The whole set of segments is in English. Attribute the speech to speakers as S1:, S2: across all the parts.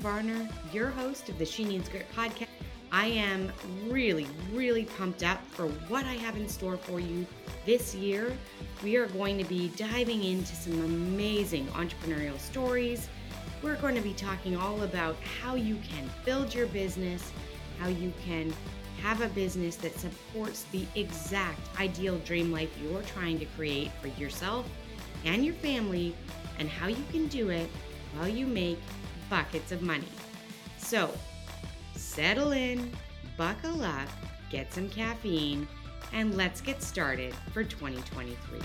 S1: Varner, your host of the She Needs Grit podcast. I am really, really pumped up for what I have in store for you this year. We are going to be diving into some amazing entrepreneurial stories. We're going to be talking all about how you can build your business, how you can have a business that supports the exact ideal dream life you're trying to create for yourself and your family, and how you can do it while you make buckets of money. So, settle in, buckle up, get some caffeine, and let's get started for 2023.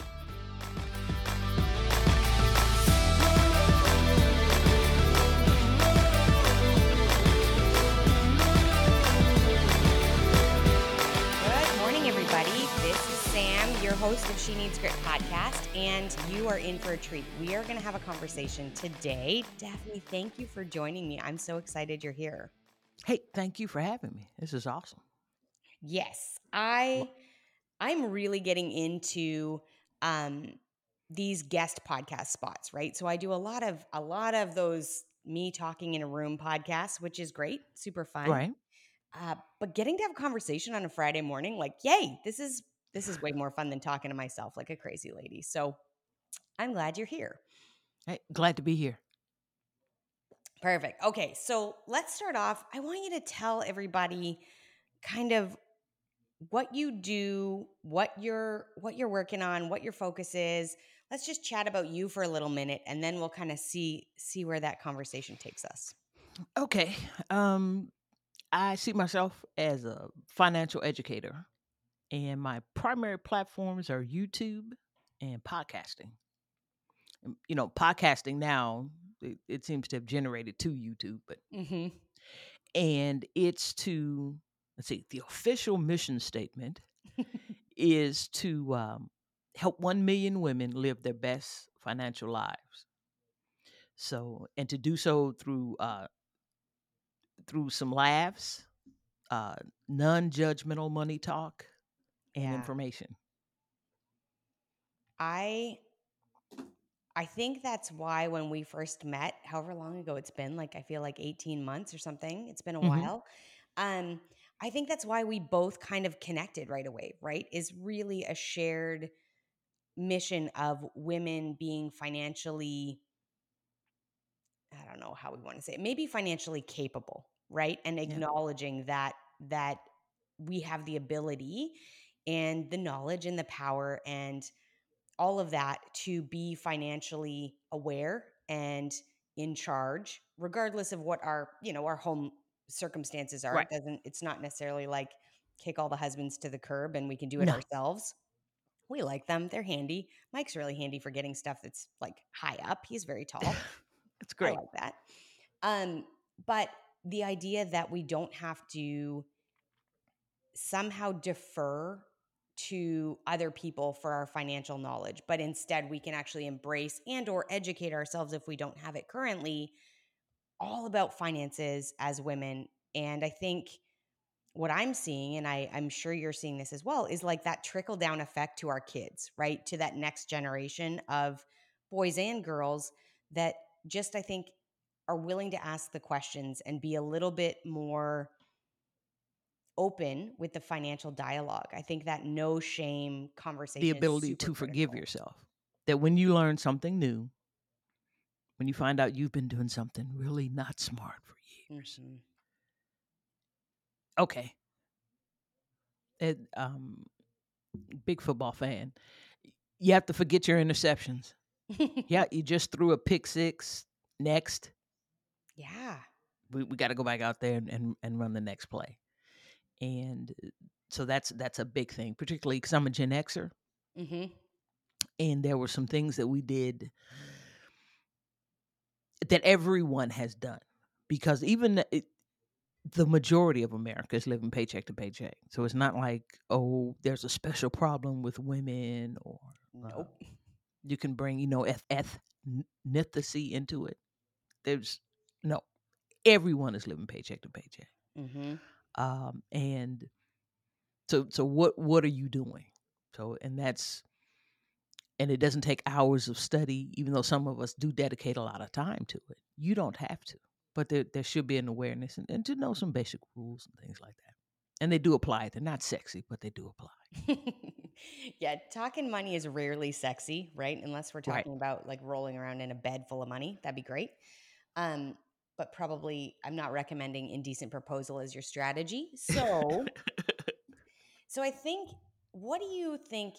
S1: Your host of She Needs Grit podcast, and you are in for a treat. We are going to have a conversation today. Daphne, thank you for joining me. I'm so excited you're here.
S2: Hey, thank you for having me. This is awesome.
S1: Yes, I I'm really getting into um these guest podcast spots, right? So I do a lot of a lot of those me talking in a room podcasts, which is great, super fun.
S2: Right.
S1: Uh, but getting to have a conversation on a Friday morning, like, yay, this is this is way more fun than talking to myself like a crazy lady. So I'm glad you're here.
S2: Hey, glad to be here.
S1: Perfect. Okay, so let's start off. I want you to tell everybody kind of what you do, what you're what you're working on, what your focus is. Let's just chat about you for a little minute and then we'll kind of see see where that conversation takes us.
S2: Okay. Um, I see myself as a financial educator, and my primary platforms are YouTube and podcasting. You know, podcasting now it, it seems to have generated to YouTube, but
S1: Mhm.
S2: and it's to let's see, the official mission statement is to um, help 1 million women live their best financial lives. So, and to do so through uh, through some laughs, uh, non-judgmental money talk, and
S1: Yeah.
S2: information.
S1: I I think that's why when we first met, however long ago it's been, like I feel like 18 months or something, it's been a
S2: Mhm.
S1: while. Um I think that's why we both kind of connected right away, right? Is really a shared mission of women being financially I don't know how we want to say it, maybe financially capable, right? And
S2: Yeah.
S1: acknowledging that that we have the ability and the knowledge and the power and all of that to be financially aware and in charge regardless of what our you know our home circumstances are
S2: Right.
S1: it doesn't it's not necessarily like kick all the husbands to the curb and we can do it
S2: No.
S1: ourselves we like them they're handy mike's really handy for getting stuff that's like high up he's very tall
S2: It's
S1: I
S2: great.
S1: like that. Um, but the idea that we don't have to somehow defer to other people for our financial knowledge, but instead we can actually embrace and or educate ourselves if we don't have it currently, all about finances as women. And I think what I'm seeing, and I, I'm sure you're seeing this as well, is like that trickle down effect to our kids, right? To that next generation of boys and girls that just, I think, are willing to ask the questions and be a little bit more open with the financial dialogue. I think that no shame conversation
S2: The ability to forgive
S1: critical.
S2: yourself. That when you learn something new, when you find out you've been doing something really not smart for years.
S1: Mhm.
S2: Okay. It, um, big football fan. You have to forget your interceptions. Yeah, you just threw a pick six. Next,
S1: yeah.
S2: we, we got to go back out there and, and, and run the next play. And uh, so that's that's a big thing, particularly because I'm a Gen Xer,
S1: hmm
S2: and there were some things that we did that everyone has done. Because even it, the majority of America is living paycheck to paycheck, so it's not like oh, there's a special problem with women or uh,
S1: Nope.
S2: you can bring you know eth- ethnicity into it. There's no, everyone is living paycheck to paycheck.
S1: hmm
S2: um, and so so what what are you doing so and that's and it doesn't take hours of study even though some of us do dedicate a lot of time to it you don't have to but there there should be an awareness and, and to know some basic rules and things like that. And they do apply. They're not sexy, but they do apply.
S1: yeah, talking money is rarely sexy, right? Unless we're
S2: Right.
S1: talking about like rolling around in a bed full of money. That'd be great. Um, but probably I'm not recommending indecent proposal as your strategy. So so I think what do you think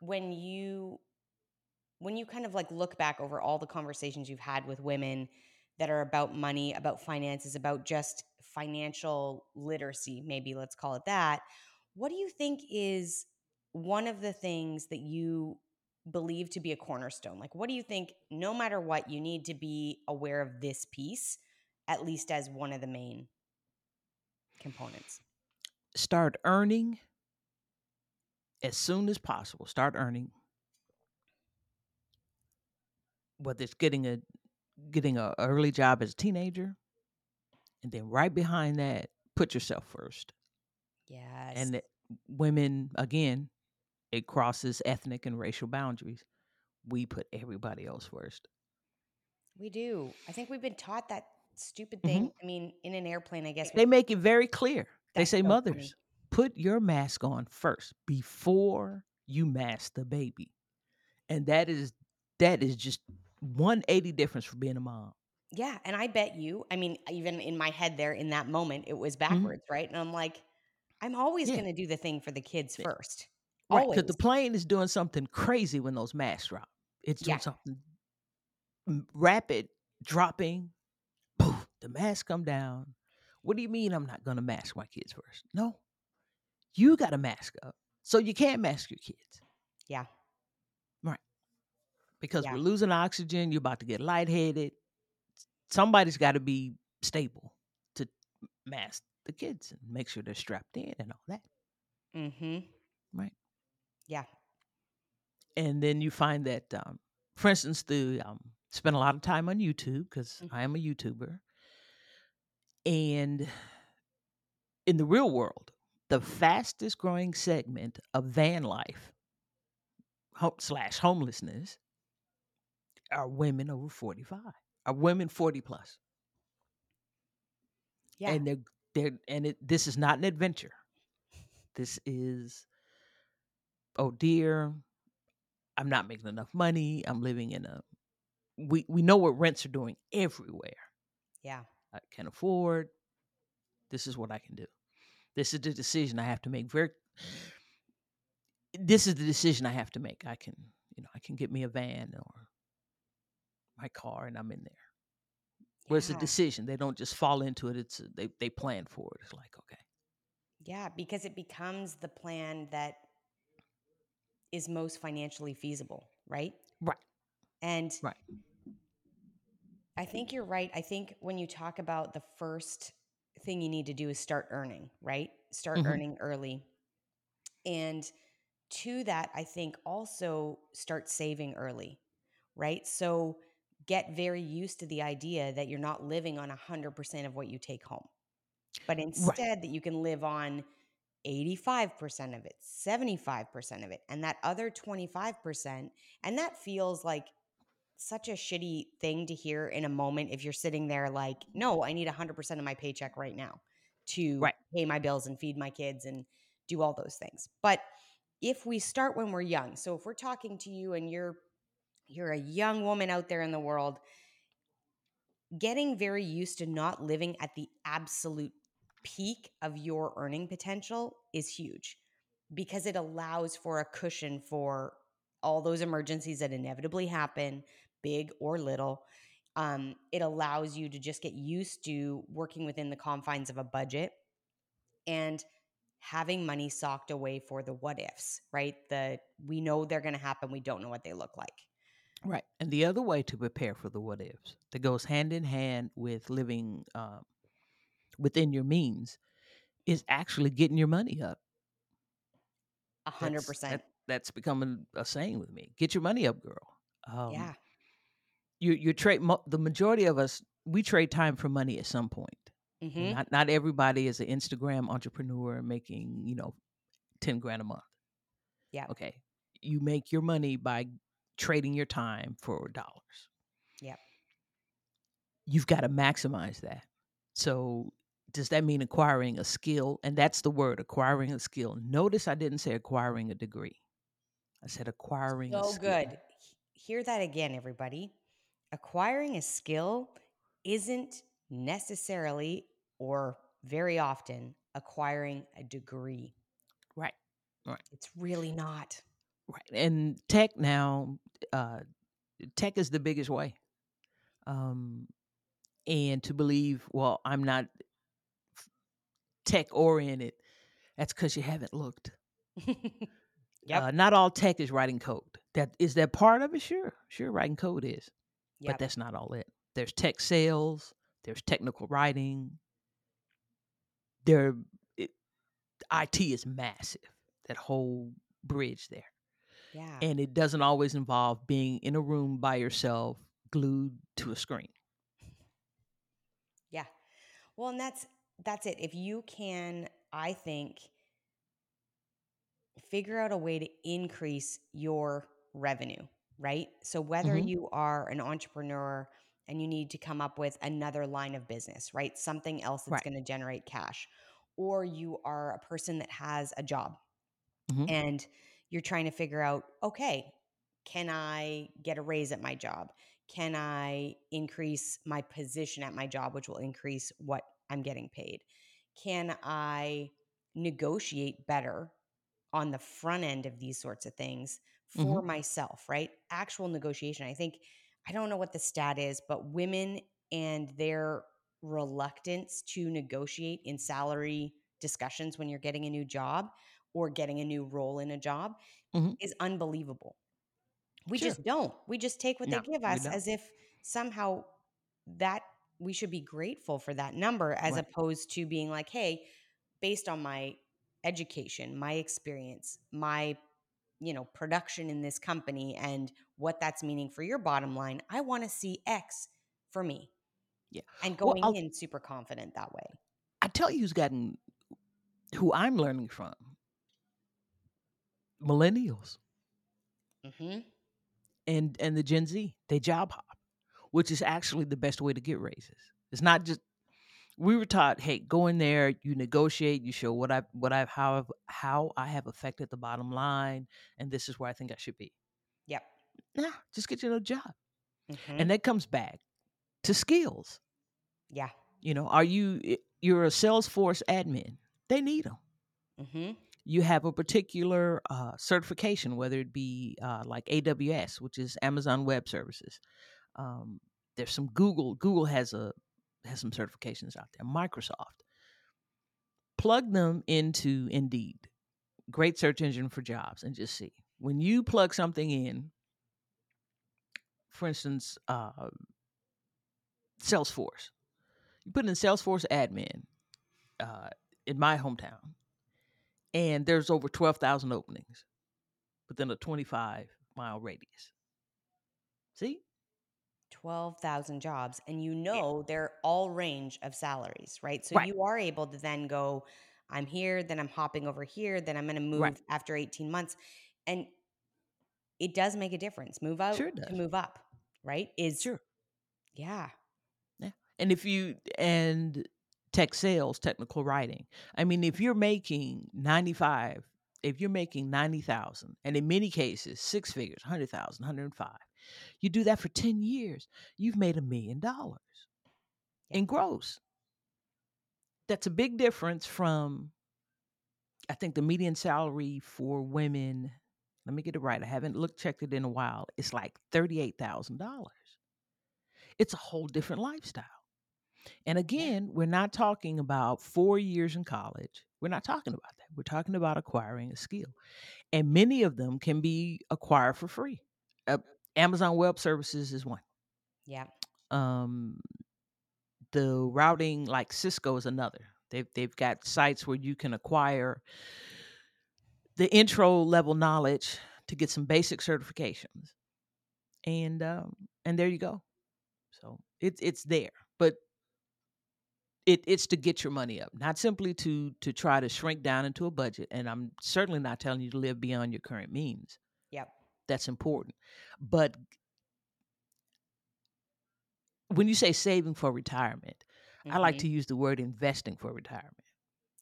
S1: when you when you kind of like look back over all the conversations you've had with women that are about money, about finances, about just financial literacy, maybe let's call it that, what do you think is one of the things that you believe to be a cornerstone? Like, what do you think, no matter what, you need to be aware of this piece, at least as one of the main components?
S2: Start earning as soon as possible. Start earning. Whether it's getting a getting a early job as a teenager, and then right behind that, put yourself first.
S1: Yes.
S2: And women, again, it crosses ethnic and racial boundaries. We put everybody else first.
S1: we do. I think we've been taught that stupid thing. I mean, in an airplane, I guess.
S2: They make it very clear. They say,
S1: so funny.
S2: mothers, put your mask on first before you mask the baby. And that is that is just 180 difference for being a mom.
S1: Yeah, and I bet you, I mean, even in my head there in that moment, it was backwards, right? And I'm like, I'm always
S2: Mm-hmm. Yeah.
S1: going to do the thing for the kids
S2: Yeah.
S1: first.
S2: Right, because the plane is doing something crazy when those masks drop. It's doing
S1: Yeah.
S2: something rapid, dropping. The mask come down. What do you mean I'm not going to mask my kids first? No, you got to mask up, so you can't mask your kids
S1: yeah. Right.
S2: Because
S1: Yeah.
S2: we're losing oxygen. You're about to get lightheaded. Somebody's got to be stable to mask the kids and make sure they're strapped in and all that.
S1: Mm-hmm.
S2: Right.
S1: Yeah.
S2: and then you find that um, for instance the um, spend a lot of time on youtube because
S1: Mhm.
S2: i am a youtuber and in the real world the fastest growing segment of van life ho- slash homelessness are women over 45 are women 40 plus
S1: Yeah.
S2: and they're they're and it, this is not an adventure this is oh dear i'm not making enough money i'm living in a we we know what rents are doing everywhere
S1: yeah.
S2: I can afford this is what i can do. This is the decision i have to make very this is the decision i have to make. I can you know i can get me a van or my car and i'm in there. It's a decision. They don't just fall into it. It's a, they they plan for it. It's like okay.
S1: Yeah, because it becomes the plan that is most financially feasible, right?
S2: Right.
S1: And
S2: Right.
S1: I think you're right. I think when you talk about the first thing you need to do is start earning, right? Start
S2: Mhm.
S1: earning early. And to that, I think also start saving early, right? So get very used to the idea that you're not living on 100% of what you take home, but instead that you can live on 85% of it, 75% of it, and that other 25%. And that feels like such a shitty thing to hear in a moment if you're sitting there like, no, I need 100% of my paycheck right now to
S2: Right.
S1: pay my bills and feed my kids and do all those things. But if we start when we're young, so if we're talking to you and you're you're a young woman out there in the world getting very used to not living at the absolute peak of your earning potential is huge because it allows for a cushion for all those emergencies that inevitably happen, big or little. Um, it allows you to just get used to working within the confines of a budget and having money socked away for the what ifs, right? The we know they're going to happen, we don't know what they look like.
S2: Right. And the other way to prepare for the what ifs that goes hand in hand with living um, within your means is actually getting your money up.
S1: A hundred percent.
S2: that's becoming a saying with me. Get your money up, girl. Um,
S1: Yeah.
S2: You you trade mo- the majority of us we trade time for money at some point.
S1: hmm
S2: Not not everybody is an Instagram entrepreneur making you know ten grand a month.
S1: Yeah.
S2: Okay. You make your money by trading your time for dollars.
S1: Yep.
S2: you've got to maximize that. So does that mean acquiring a skill? And that's the word, acquiring a skill. Notice I didn't say acquiring a degree. I said acquiring
S1: so
S2: a skill.
S1: good. Hear that again, everybody. Acquiring a skill isn't necessarily or very often acquiring a degree.
S2: Right. Right.
S1: It's really not.
S2: Right. And tech now, uh, tech is the biggest way. Um, and to believe, well, I'm not tech oriented, that's because you haven't looked.
S1: Yep.
S2: Uh, not all tech is writing code. That is that part of it. Sure, sure, writing code is,
S1: Yep.
S2: but that's not all it. There's tech sales. There's technical writing. There, it, IT is massive. That whole bridge there,
S1: yeah.
S2: and it doesn't always involve being in a room by yourself, glued to a screen.
S1: Yeah. Well, and that's that's it. If you can, I think figure out a way to increase your revenue, right? So whether
S2: Mhm.
S1: you are an entrepreneur and you need to come up with another line of business, right? Something else that's
S2: Right.
S1: going to generate cash, or you are a person that has a job
S2: Mhm.
S1: and you're trying to figure out, okay, can I get a raise at my job? Can I increase my position at my job, which will increase what I'm getting paid? Can I negotiate better on the front end of these sorts of things for myself, right? Actual negotiation. I think, I don't know what the stat is, but women and their reluctance to negotiate in salary discussions when you're getting a new job or getting a new role in a job
S2: Mhm.
S1: is unbelievable. We
S2: Sure.
S1: just don't. We just take what
S2: No,
S1: they give us as if somehow that we should be grateful for that number as
S2: Right.
S1: opposed to being like, hey, based on my education, my experience, my you know, production in this company and what that's meaning for your bottom line, I want to see X for me.
S2: Yeah.
S1: And going
S2: I'll-
S1: in super confident that way.
S2: I tell you who's gotten who I'm learning from. Millennials
S1: hmm
S2: and and the Gen Z. They job hop, which is actually the best way to get raises. It's not just we were taught, hey, go in there, you negotiate, you show what I what I've how I've, how I have affected the bottom line, and this is where I think I should be.
S1: Yep.
S2: Nah, just get you a job,
S1: hmm
S2: and that comes back to skills.
S1: yeah.
S2: You know, are you you're a Salesforce admin? They need them.
S1: hmm
S2: you have a particular uh, certification, whether it be uh, like AWS, which is Amazon Web Services. Um, there's some Google. Google has a has some certifications out there. Microsoft. Plug them into Indeed, great search engine for jobs, and just see when you plug something in. For instance, uh, Salesforce. You put in Salesforce admin uh, in my hometown and there's over 12,000 openings within a 25 mile radius. See?
S1: 12,000 jobs and you know they're all range of salaries, right? So
S2: Right.
S1: you are able to then go I'm here, then I'm hopping over here, then I'm going to move
S2: Right.
S1: after 18 months. And it does make a difference. Move out
S2: Sure
S1: to move up, right? Is
S2: Sure.
S1: yeah.
S2: And if you, and tech sales, technical writing, I mean, if you're making 95, if you're making 90,000, and in many cases, six figures, 100,000, 105, you do that for 10 years, you've made a million dollars in gross. That's a big difference from, I think the median salary for women, let me get it right. I haven't looked, checked it in a while. It's like $38,000. It's a whole different lifestyle. And again, we're not talking about four years in college. We're not talking about that. We're talking about acquiring a skill. And many of them can be acquired for free. Uh, Amazon Web Services is one.
S1: Yeah.
S2: Um, the routing, like Cisco, is another. They've, they've got sites where you can acquire the intro level knowledge to get some basic certifications. And um, and there you go. So it's it's there. But it, it's to get your money up, not simply to to try to shrink down into a budget. And I'm certainly not telling you to live beyond your current means. That's important. But when you say saving for retirement, I like
S1: Mhm.
S2: to use the word investing for retirement.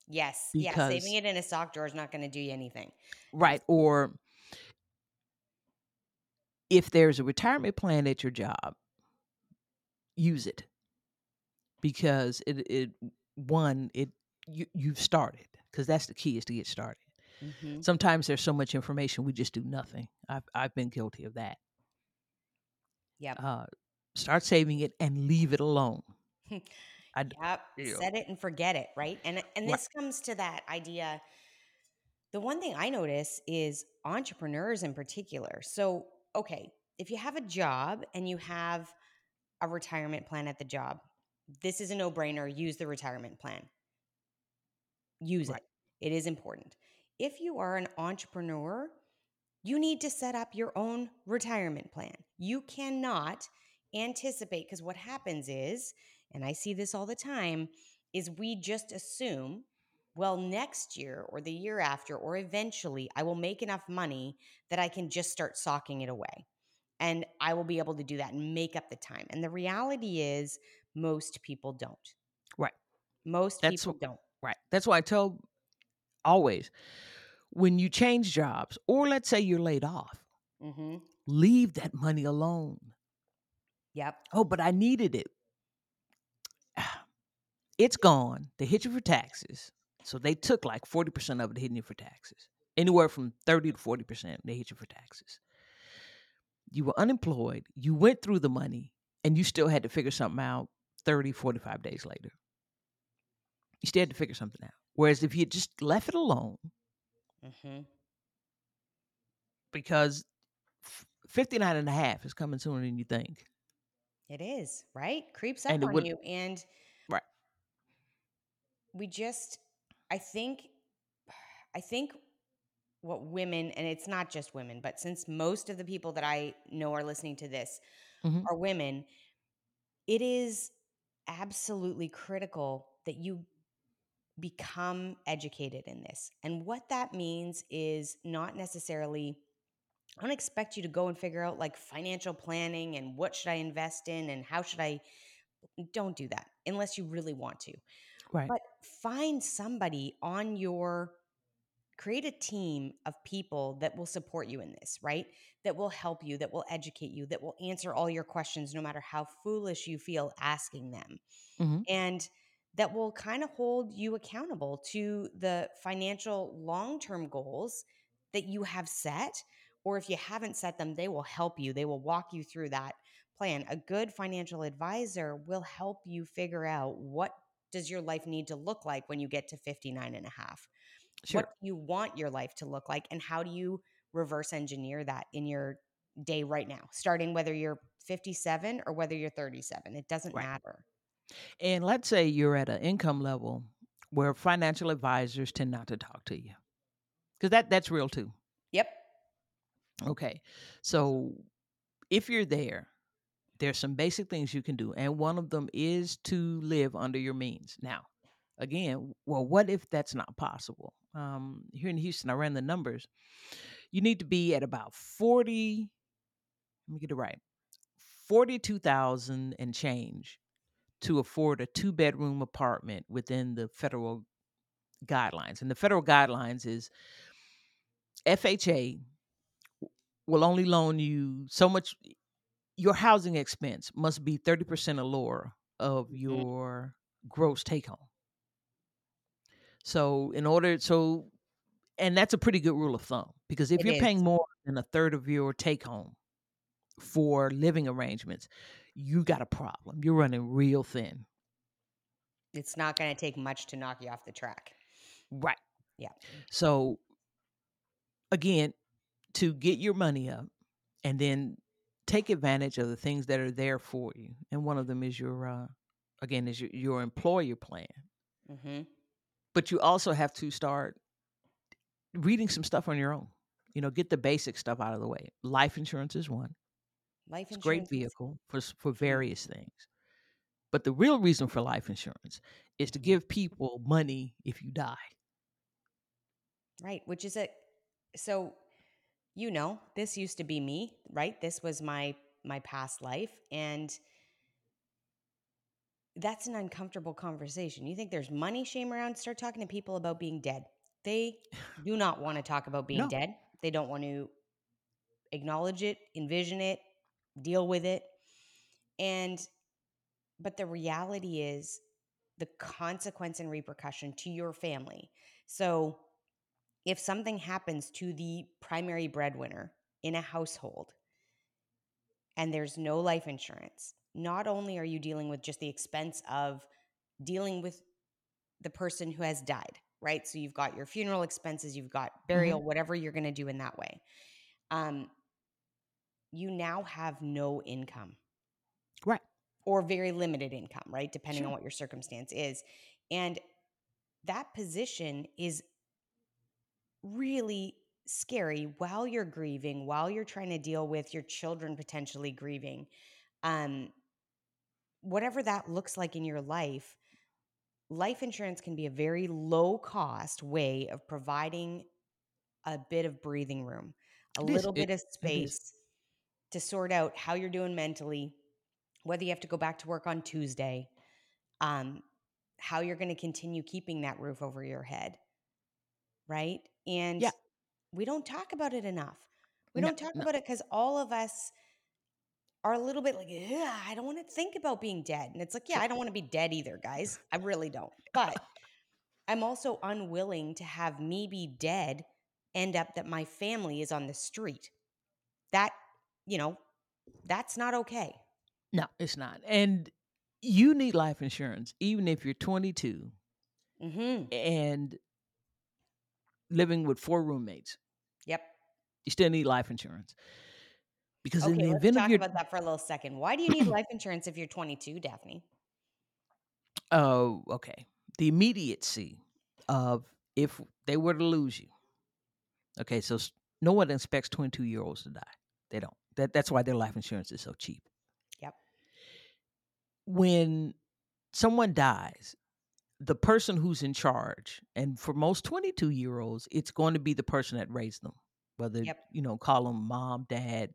S1: Yes. Yeah.
S2: Because
S1: Saving it in a sock drawer is not going to do you anything.
S2: right or if there's a retirement plan at your job, use it because it it one it you you've started because that's the key is to get started.
S1: Hmm
S2: Sometimes there's so much information we just do nothing. I've I've been guilty of that.
S1: Yep.
S2: Uh, start saving it and leave it alone. I d-
S1: Yep.
S2: Yeah.
S1: Set it and forget it, right? And and
S2: Right.
S1: this comes to that idea. The one thing I notice is entrepreneurs in particular. So, okay, if you have a job and you have a retirement plan at the job, this is a no-brainer. Use the retirement plan. Use
S2: Right.
S1: it. It is important. If you are an entrepreneur, you need to set up your own retirement plan. You cannot anticipate because what happens is, and I see this all the time, is we just assume, well, next year or the year after or eventually I will make enough money that I can just start socking it away. And I will be able to do that and make up the time. And the reality is most people don't.
S2: Right.
S1: Most
S2: That's
S1: people
S2: wh-
S1: don't.
S2: Right. That's why I tell always when you change jobs or let's say you're laid off,
S1: hmm
S2: leave that money alone.
S1: Yep.
S2: Oh, but I needed it. It's gone. They hit you for taxes. So they took like 40% of it hitting you for taxes. Anywhere from 30 to 40% they hit you for taxes. You were unemployed, you went through the money, and you still had to figure something out 30, 45 days later. You still had to figure something out. Whereas if you just left it alone,
S1: hmm
S2: because f- 59 and a half is coming sooner than you think.
S1: It is, right? Creeps up
S2: And
S1: on
S2: would-
S1: you. And
S2: Right.
S1: we just, I think, I think what women, and it's not just women, but since most of the people that I know are listening to this
S2: Mhm.
S1: are women, it is absolutely critical that you become educated in this. And what that means is not necessarily I don't expect you to go and figure out like financial planning and what should I invest in and how should I don't do that unless you really want to.
S2: Right.
S1: But find somebody on your create a team of people that will support you in this, right? That will help you, that will educate you, that will answer all your questions no matter how foolish you feel asking them.
S2: Mhm.
S1: And that will kind of hold you accountable to the financial long-term goals that you have set or if you haven't set them, they will help you. They will walk you through that plan. A good financial advisor will help you figure out what does your life need to look like when you get to 59 and a half?
S2: Sure.
S1: What do you want your life to look like and how do you reverse engineer that in your day right now, starting whether you're 57 or whether you're 37. It doesn't
S2: Right.
S1: matter.
S2: And let's say you're at an income level where financial advisors tend not to talk to you. Because that, that's real too.
S1: Yep.
S2: Okay. So if you're there, there's some basic things you can do. And one of them is to live under your means. Now, again, well, what if that's not possible? Um, here in Houston, I ran the numbers. You need to be at about 40, let me get it right, 42,000 and change to afford a two bedroom apartment within the federal guidelines. And the federal guidelines is FHA will only loan you so much your housing expense must be 30% or lower of
S1: Mhm.
S2: your gross take home. So in order so and that's a pretty good rule of thumb because if
S1: It
S2: you're paying more than a third of your take home for living arrangements, you got a problem. You're running real thin.
S1: It's not going to take much to knock you off the track.
S2: Right.
S1: Yeah.
S2: So again, to get your money up and then take advantage of the things that are there for you. And one of them is your uh again is your, your employer plan.
S1: Mm-hmm.
S2: But you also have to start reading some stuff on your own. You know, get the basic stuff out of the way. Life insurance is one.
S1: Life
S2: It's a great vehicle for for various things. But the real reason for life insurance is to mm-hmm. give people money if you die.
S1: Right, which is a so you know, this used to be me, right? This was my my past life and that's an uncomfortable conversation. You think there's money shame around? Start talking to people about being dead. They do not want to talk about being
S2: No.
S1: dead. They don't want to acknowledge it, envision it, deal with it. And, but the reality is the consequence and repercussion to your family. So, if something happens to the primary breadwinner in a household and there's no life insurance, not only are you dealing with just the expense of dealing with the person who has died, right? So you've got your funeral expenses, you've got burial, whatever you're going to do in that way. Um, you now have no income.
S2: Right.
S1: Or very limited income, right? Depending on what your circumstance is. And that position is really scary while you're grieving, while you're trying to deal with your children potentially grieving. Um, whatever that looks like in your life, life insurance can be a very low cost way of providing a bit of breathing room, a
S2: It is.
S1: little
S2: It-
S1: bit of
S2: it is.
S1: space to sort out how you're doing mentally, whether you have to go back to work on Tuesday, um, how you're going to continue keeping that roof over your head, right? And
S2: Yeah.
S1: we don't talk about it enough. We
S2: No,
S1: don't talk
S2: no.
S1: about it because all of us are a little bit like, I don't want to think about being dead. And it's like, yeah, I don't want to be dead either, guys. I really don't. But I'm also unwilling to have me be dead end up that my family is on the street. That, you know, that's not okay.
S2: No, it's not. And you need life insurance, even if you're 22
S1: hmm
S2: and living with four roommates.
S1: Yep.
S2: You still need life insurance. Because in the
S1: let's
S2: event of
S1: talk
S2: your
S1: about that for a little second. Why do you need life insurance if you're 22, Daphne?
S2: Oh, okay. The immediacy of if they were to lose you. Okay, so no one expects 22 year olds to die. They don't. That that's why their life insurance is so cheap.
S1: Yep.
S2: When someone dies, the person who's in charge, and for most 22 year olds, it's going to be the person that raised them, whether
S1: Yep.
S2: you know, call them mom, dad,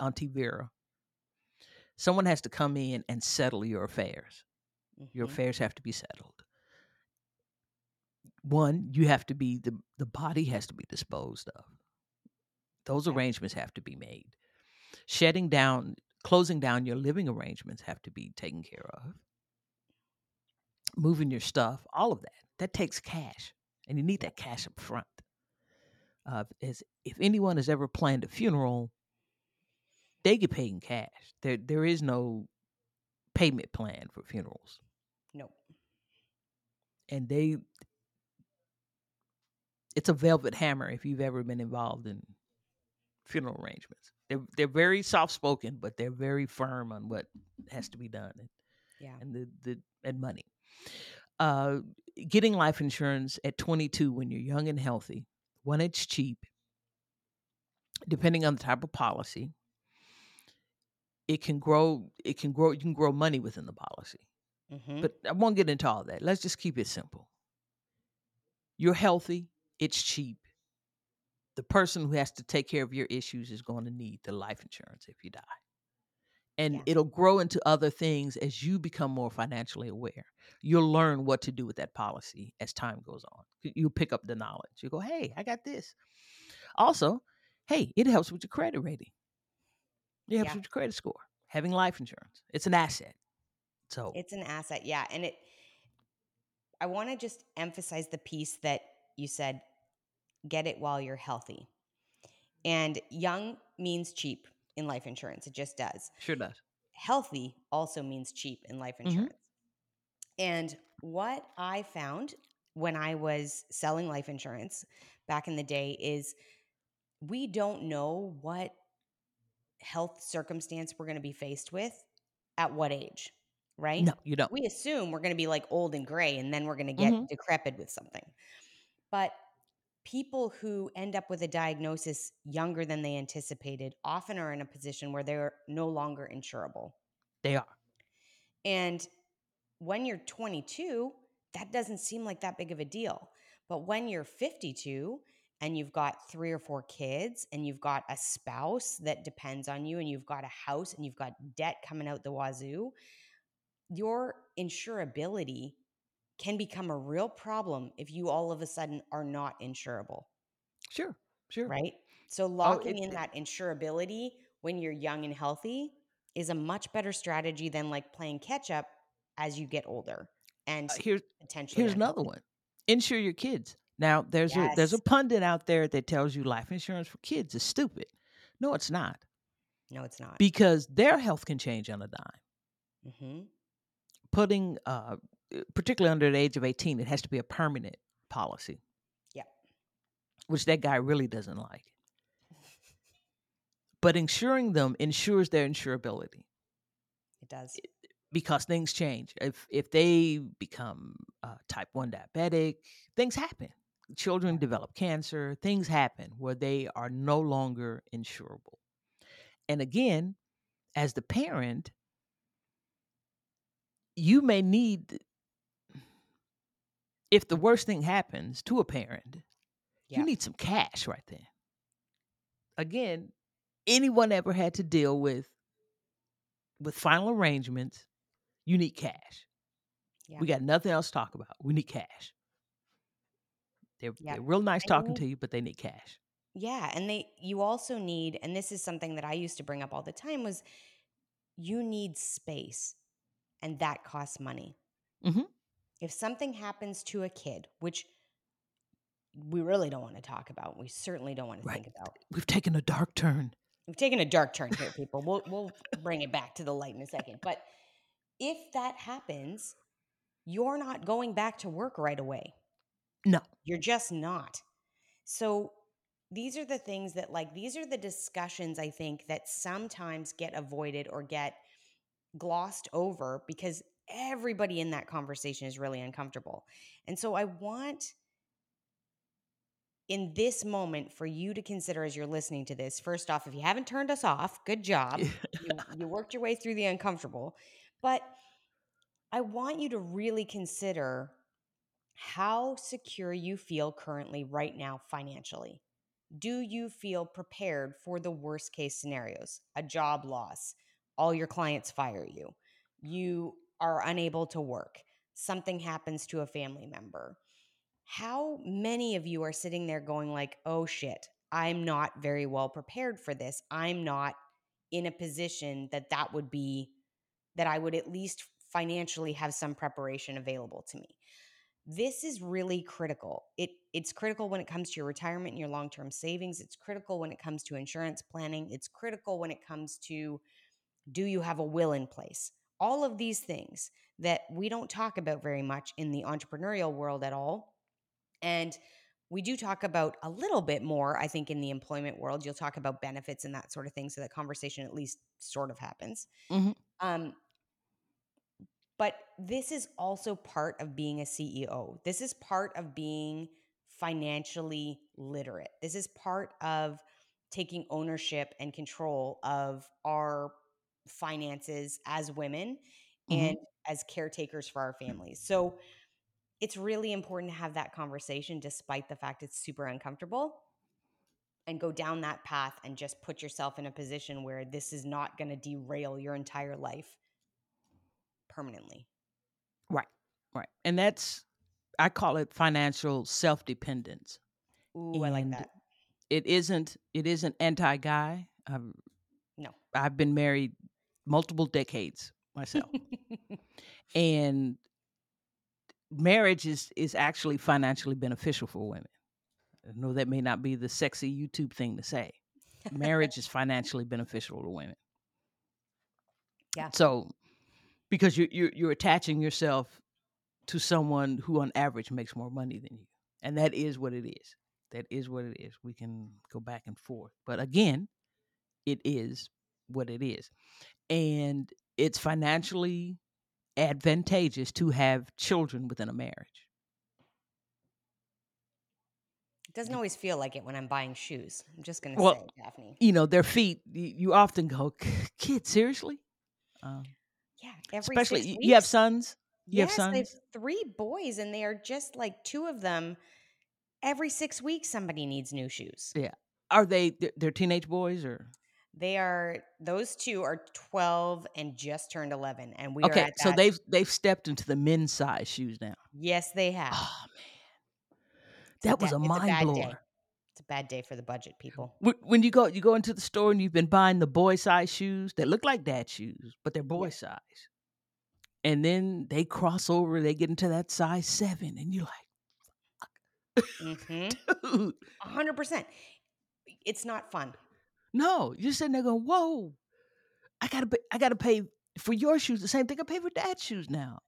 S2: Auntie Vera. Someone has to come in and settle your affairs. Your
S1: Mhm.
S2: affairs have to be settled. One, you have to be the the body has to be disposed of. Those
S1: Yep.
S2: arrangements have to be made. Shedding down, closing down your living arrangements have to be taken care of. Moving your stuff, all of that. That takes cash, and you need that cash up front. Uh, as if anyone has ever planned a funeral, they get paid in cash. There there is no payment plan for funerals.
S1: Nope.
S2: and they it's a velvet hammer if you've ever been involved in funeral arrangements they're they're very soft spoken but they're very firm on what has to be done and,
S1: Yeah.
S2: and the the and money uh getting life insurance at 22 when you're young and healthy one it's cheap depending on the type of policy it can grow it can grow you can grow money within the policy
S1: hmm
S2: but I won't get into all that. Let's just keep it simple. You're healthy, it's cheap. The person who has to take care of your issues is going to need the life insurance if you die. And
S1: Yeah.
S2: it'll grow into other things as you become more financially aware. You'll learn what to do with that policy as time goes on. You'll pick up the knowledge. You go, hey, I got this. Also, hey, it helps with your credit rating. It helps
S1: Yeah.
S2: with your credit score. Having life insurance. It's an asset. So
S1: It's an asset, yeah. And it, I want to just emphasize the piece that you said get it while you're healthy. And young means cheap in life insurance, it just does.
S2: sure does.
S1: Healthy also means cheap in life
S2: Mhm.
S1: insurance. And what I found when I was selling life insurance back in the day is we don't know what health circumstance we're going to be faced with at what age, right?
S2: No, you don't.
S1: we assume we're going to be like old and gray and then we're going to get
S2: Mhm.
S1: decrepit with something. But people who end up with a diagnosis younger than they anticipated often are in a position where they're no longer insurable.
S2: They are.
S1: And when you're 22, that doesn't seem like that big of a deal. But when you're 52 and you've got three or four kids and you've got a spouse that depends on you and you've got a house and you've got debt coming out the wazoo, your insurability can become a real problem if you all of a sudden are not insurable,
S2: Sure, sure.
S1: right? So
S2: Oh,
S1: locking
S2: it,
S1: in that insurability when you're young and healthy is a much better strategy than like playing catch up as you get older and
S2: uh, here's
S1: potentially
S2: here's another one. Insure your kids. Now there's a there's a pundit out there that tells you life insurance for kids is stupid. No, it's not.
S1: No, it's not.
S2: Because their health can change on a dime.
S1: hmm
S2: Putting uh, particularly under the age of 18, it has to be a permanent policy.
S1: Yeah.
S2: Which that guy really doesn't like. But insuring them ensures their insurability.
S1: It does.
S2: because things change. If if they become uh, type one diabetic, things happen. Children develop cancer. Things happen where they are no longer insurable. And again, as the parent, you may need. If the worst thing happens to a parent,
S1: Yeah.
S2: you need some cash right then. Again, anyone ever had to deal with with final arrangements, you need cash.
S1: Yeah.
S2: We got nothing else to talk about. We need cash. They're,
S1: Yeah.
S2: they're real nice
S1: And
S2: talking
S1: need-
S2: to you, but they need cash.
S1: Yeah, and they you also need and this is something that I used to bring up all the time was you need space and that costs money.
S2: Mhm.
S1: If something happens to a kid, which we really don't want to talk about, we certainly don't want to
S2: Right.
S1: think about.
S2: We've taken a dark turn.
S1: We've taken a dark turn here, people. We'll we'll bring it back to the light in a second. But if that happens, you're not going back to work right away.
S2: No.
S1: You're just not. So these are the things that like these are the discussions I think that sometimes get avoided or get glossed over because everybody in that conversation is really uncomfortable. And so I want in this moment for you to consider as you're listening to this first off if you haven't turned us off good job. You, you worked your way through the uncomfortable. But i want you to really consider how secure you feel currently right now financially. Do you feel prepared for the worst case scenarios? A job loss all your clients fire you. You are unable to work something happens to a family member. How many of you are sitting there going like oh shit i'm not very well prepared for this. I'm not in a position that that would be that i would at least financially have some preparation available to me. This is really critical. It it's critical when it comes to your retirement and your long-term savings. It's critical when it comes to insurance planning. It's critical when it comes to do you have a will in place all of these things that we don't talk about very much in the entrepreneurial world at all and we do talk about a little bit more, I think, in the employment world. You'll talk about benefits and that sort of thing. So that conversation at least sort of happens.
S2: Mhm.
S1: Um, but this is also part of being a CEO. This is part of being financially literate. This is part of taking ownership and control of our finances as women
S2: Mhm.
S1: and as caretakers for our families. So it's really important to have that conversation despite the fact it's super uncomfortable and go down that path and just put yourself in a position where this is not going to derail your entire life permanently.
S2: Right. Right. And that's, I call it financial self dependence.
S1: Ooh, I like that.
S2: It isn't, it isn't anti guy. I've,
S1: No.
S2: I've been married multiple decades myself. and marriage is is actually financially beneficial for women. I know that may not be the sexy YouTube thing to say. Marriage is financially beneficial to women.
S1: Yeah.
S2: So, because you you're, you're attaching yourself to someone who, on average, makes more money than you, and that is what it is. That is what it is. We can go back and forth, but again, it is what it is, and it's financially advantageous to have children within a marriage.
S1: It doesn't always feel like it when I'm buying shoes. I'm just going to
S2: Well,
S1: say, Daphne.
S2: You know, their feet. You, often go, "Kid, seriously?" Um,
S1: Yeah, every
S2: especially you have sons. You have
S1: yes, I have
S2: sons?
S1: three boys, and they are just like two of them. Every six weeks, somebody needs new shoes. Yeah.
S2: Are they? They're teenage boys, or
S1: They are those two are 12 and just turned 11 and we are
S2: Okay, so they've they've stepped into the men's size shoes now.
S1: Yes, they have.
S2: Oh man,
S1: It's
S2: that was
S1: da-
S2: a
S1: it's a
S2: mind
S1: bad day.
S2: blower.
S1: It's a bad day for the budget people.
S2: When you go you go into the store and you've been buying the boy size shoes that look like dad shoes, but they're boy size, and then they cross over, they get into that size seven, and you're like, mm-hmm. dude,
S1: 100%. It's not fun.
S2: No, you're sitting there going, whoa, I gotta pay, I gotta pay for your shoes the same thing I pay for dad's shoes now.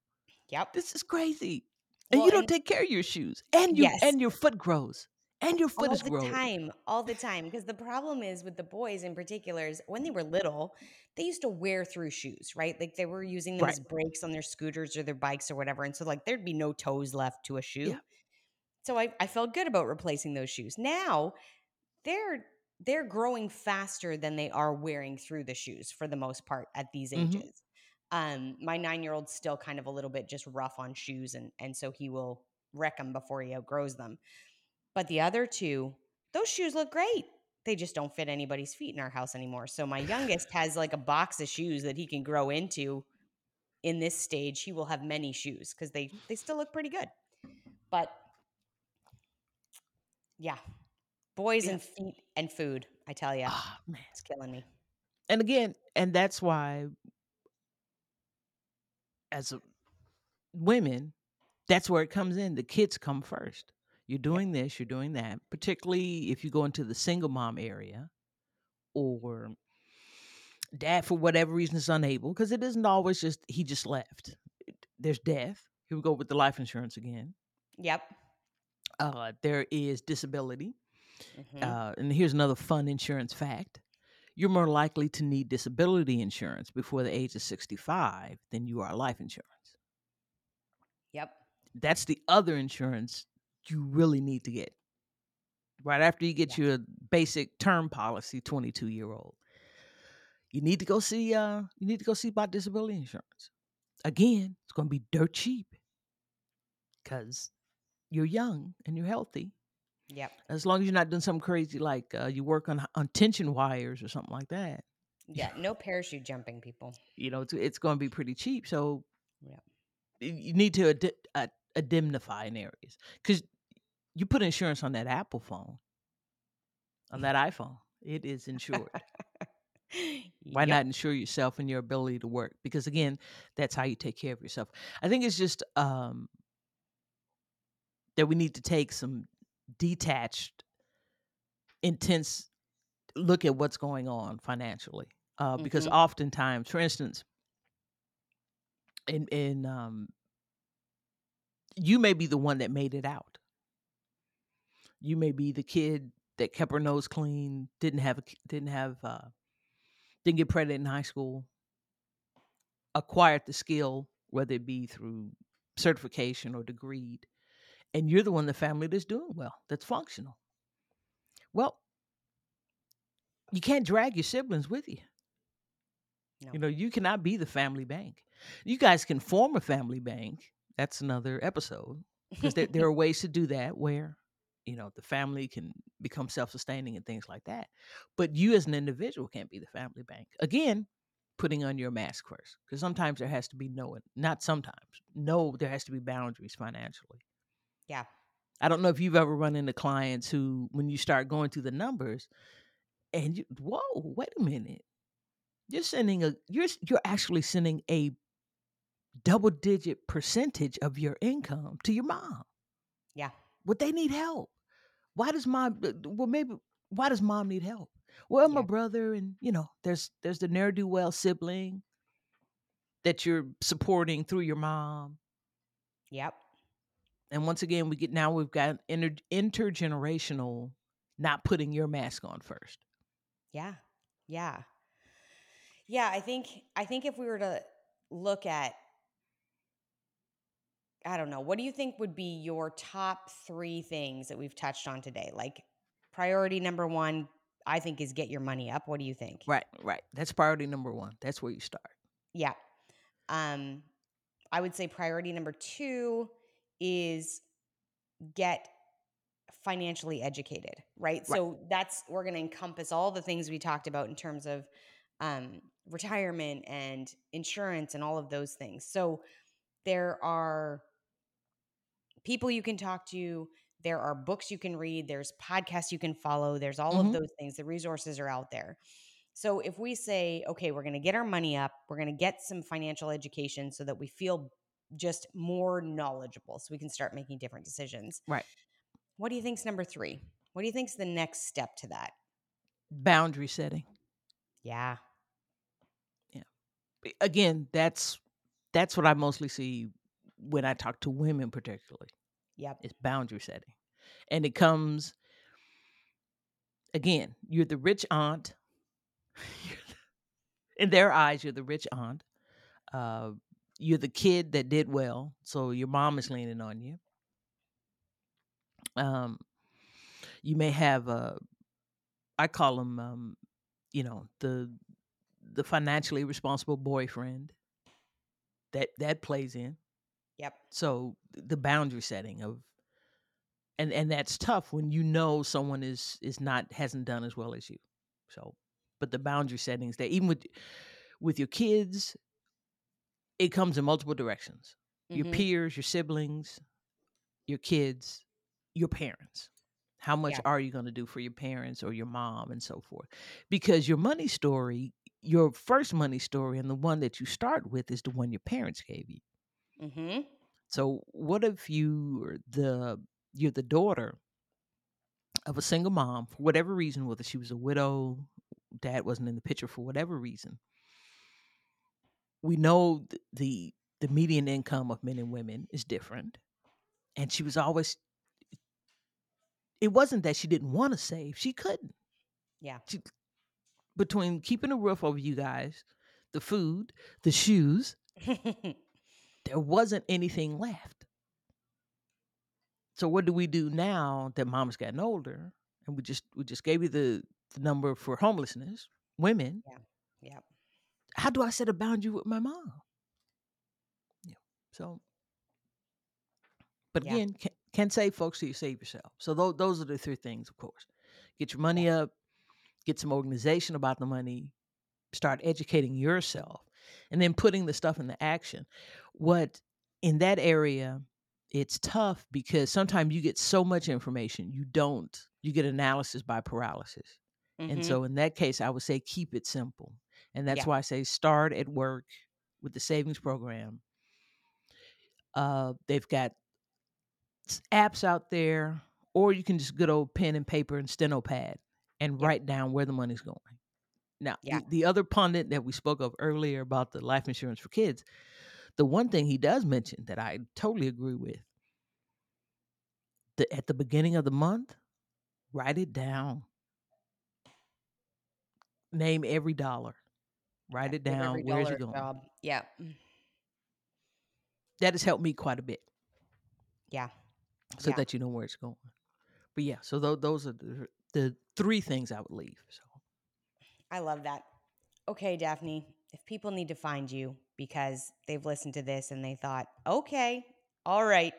S1: Yep.
S2: This is crazy. And
S1: Well,
S2: you don't
S1: and-
S2: take care of your shoes. And you
S1: Yes.
S2: and your foot grows. And your foot grows.
S1: all
S2: is
S1: the
S2: growing.
S1: time all the time because the problem is with the boys in particular is when they were little they used to wear through shoes right like they were using them
S2: Right.
S1: as brakes on their scooters or their bikes or whatever and so like there'd be no toes left to a shoe
S2: Yeah.
S1: so I, I felt good about replacing those shoes now they're they're growing faster than they are wearing through the shoes for the most part at these
S2: Mhm.
S1: ages um my nine year old's still kind of a little bit just rough on shoes and and so he will wreck them before he outgrows them but the other two, those shoes look great. They just don't fit anybody's feet in our house anymore. So my youngest has like a box of shoes that he can grow into. In this stage, he will have many shoes because they they still look pretty good. But yeah, boys
S2: Yeah.
S1: and feet and food. I tell you,
S2: Ah, man.
S1: it's killing me.
S2: And again, and that's why as a, women, that's where it comes in. The kids come first. You're doing this, you're doing that, particularly if you go into the single mom area or dad for whatever reason is unable because it isn't always just he just left. There's death. Here we go with the life insurance again.
S1: Yep.
S2: Uh, there is disability.
S1: Mhm.
S2: Uh, and here's another fun insurance fact. You're more likely to need disability insurance before the age of 65 than you are life insurance.
S1: yep.
S2: That's the other insurance you really need to get. Right after you get your basic term policy, 22 year old, you need to go see. Uh, you need to go see about disability insurance. Again, it's going to be dirt cheap because you're young and you're healthy.
S1: Yep.
S2: As long as you're not doing something crazy like uh, you work on on tension wires or something like that,
S1: Yeah. No parachute jumping, people.
S2: you know, it's, it's going to be pretty cheap. So,
S1: Yeah.
S2: you need to ad- uh, indemnify in areas because you put insurance on that Apple phone, on that iPhone, it is insured. Why
S1: Yep.
S2: not insure yourself and your ability to work? Because again, that's how you take care of yourself. I think it's just um, that we need to take some detached, intense look at what's going on financially. Uh, because
S1: Mhm.
S2: oftentimes, for instance, in in um, you may be the one that made it out. You may be the kid that kept her nose clean, didn't have a, didn't have uh, didn't get pregnant in high school, acquired the skill, whether it be through certification or degree, and you're the one in the family that's doing well, that's functional. Well, you can't drag your siblings with you.
S1: No.
S2: You know, you cannot be the family bank. You guys can form a family bank. That's another episode because there, there are ways to do that where you know the family can become self-sustaining and things like that but you as an individual can't be the family bank again putting on your mask first because sometimes there has to be no not sometimes no there has to be boundaries financially
S1: Yeah.
S2: i don't know if you've ever run into clients who when you start going through the numbers and you whoa wait a minute you're sending a you're you're actually sending a double digit percentage of your income to your mom
S1: Yeah.
S2: would they need help? Why does mom? uh, Well, maybe why does mom need help? Well, my brother, and you know, there's there's the ne'er do well sibling that you're supporting through your mom.
S1: Yep.
S2: And once again, we get now we've got inter, intergenerational not putting your mask on first.
S1: Yeah. Yeah. Yeah, I think I think if we were to look at I don't know, what do you think would be your top 3 things that we've touched on today? Like priority number 1 I think is get your money up. What do you think?
S2: Right, right. That's priority number one. That's where you start.
S1: Yeah. Um I would say priority number 2 is get financially educated, right? So that's we're going to encompass all the things we talked about in terms of um, retirement and insurance and all of those things. So there are people you can talk to, there are books you can read, there's podcasts you can follow, there's all
S2: Mhm.
S1: of those things. The resources are out there. So if we say, okay, we're going to get our money up, we're going to get some financial education so that we feel just more knowledgeable so we can start making different decisions.
S2: Right.
S1: What do you think's number 3? What do you think's the next step to that?
S2: Boundary setting.
S1: Yeah. Yeah.
S2: Again, that's that's what I mostly see when I talk to women, particularly.
S1: Yep.
S2: It's boundary setting, and it comes again. You're the rich aunt. In their eyes, you're the rich aunt. Uh, you're the kid that did well, so your mom is leaning on you. Um, you may have a, I call them, um, you know, the the financially responsible boyfriend. That that plays in.
S1: Yep.
S2: So the boundary setting of, and and that's tough when you know someone is is not hasn't done as well as you. So, but the boundary settings that even with with your kids, it comes in multiple directions. Your
S1: Mhm.
S2: peers, your siblings, your kids, your parents. How much
S1: Yeah.
S2: are you going to do for your parents or your mom and so forth? Because your money story, your first money story, and the one that you start with is the one your parents gave you.
S1: Mhm.
S2: So what if you are the you're the daughter of a single mom for whatever reason, whether she was a widow, dad wasn't in the picture for whatever reason. We know the the median income of men and women is different. And she was always it wasn't that she didn't want to save, she couldn't.
S1: Yeah.
S2: She, Between keeping a roof over you guys, the food, the shoes, there wasn't anything left. So what do we do now that mama's gotten older? And we just we just gave you the, the number for homelessness, women.
S1: yep.
S2: How do I set a boundary with my mom? Yeah. So but
S1: Yeah.
S2: again, can, can save folks till you save yourself. So those those are the three things, of course. Get your money up, get some organization about the money, start educating yourself, and then putting the stuff into action. What in that area, it's tough because sometimes you get so much information, you don't, you get analysis by paralysis. And
S1: Mhm.
S2: so in that case, I would say keep it simple. And that's
S1: Yeah.
S2: why I say start at work with the savings program. Uh, they've got apps out there, or you can just good old pen and paper and steno pad and
S1: Yep.
S2: write down where the money's going. Now,
S1: Yeah.
S2: the, the other pundit that we spoke of earlier about the life insurance for kids, the one thing he does mention that I totally agree with, the, at the beginning of the month, write it down. Name every dollar. Write
S1: Yeah,
S2: it down. Where's it going?
S1: job. Yeah. Mm.
S2: That has helped me quite a bit.
S1: Yeah.
S2: so
S1: Yeah.
S2: that you know where it's going. But yeah, so tho- those are the, the three things I would leave. So
S1: I love that. Okay, Daphne, if people need to find you because they've listened to this and they thought, okay, all right,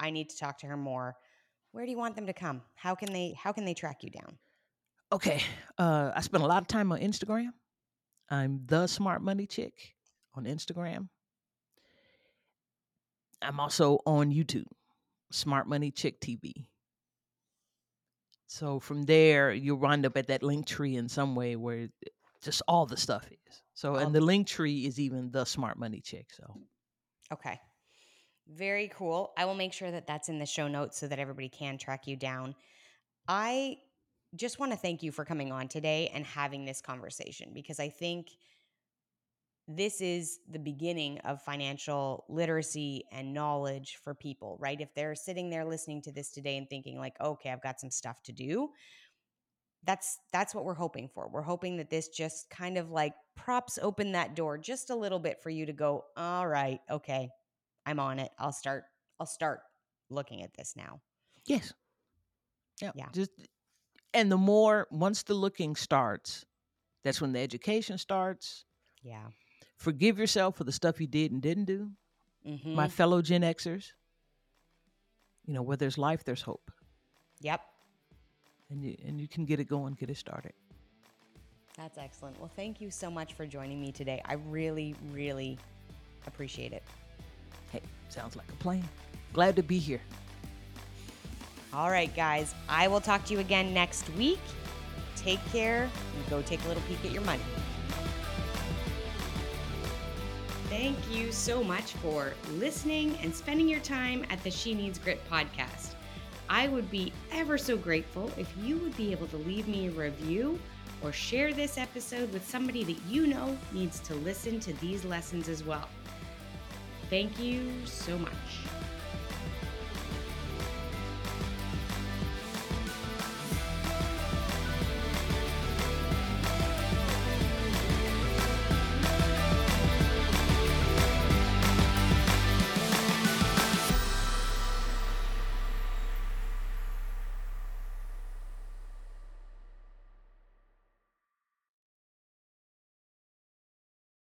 S1: I need to talk to her more. Where do you want them to come? How can they how can they track you down?
S2: Okay, uh, I spent a lot of time on Instagram. I'm the Smart Money Chick on Instagram. I'm also on YouTube, Smart Money Chick TV. So from there, you'll wind up at that link tree in some way where just all the stuff is. So, and the link tree is even the Smart Money Chick. So,
S1: Okay. Very cool. I will make sure that that's in the show notes so that everybody can track you down. I just want to thank you for coming on today and having this conversation because I think this is the beginning of financial literacy and knowledge for people, right? If they're sitting there listening to this today and thinking like, "Okay, I've got some stuff to do." That's that's what we're hoping for. We're hoping that this just kind of like props open that door just a little bit for you to go, "All right, okay. I'm on it. I'll start I'll start looking at this now."
S2: yes. Yeah.
S1: Yeah.
S2: Just, and the more, once the looking starts, that's when the education starts.
S1: Yeah.
S2: Forgive yourself for the stuff you did and didn't do.
S1: Mhm.
S2: My fellow Gen Xers, you know, where there's life, there's hope.
S1: Yep.
S2: And you and you can get it going, get it started.
S1: That's excellent. Well, thank you so much for joining me today. I really, really appreciate it.
S2: Hey, sounds like a plan. Glad to be here.
S1: All right, guys. I will talk to you again next week. Take care and go take a little peek at your money. Thank you so much for listening and spending your time at the She Needs Grit podcast. I would be ever so grateful if you would be able to leave me a review or share this episode with somebody that you know needs to listen to these lessons as well. Thank you so much.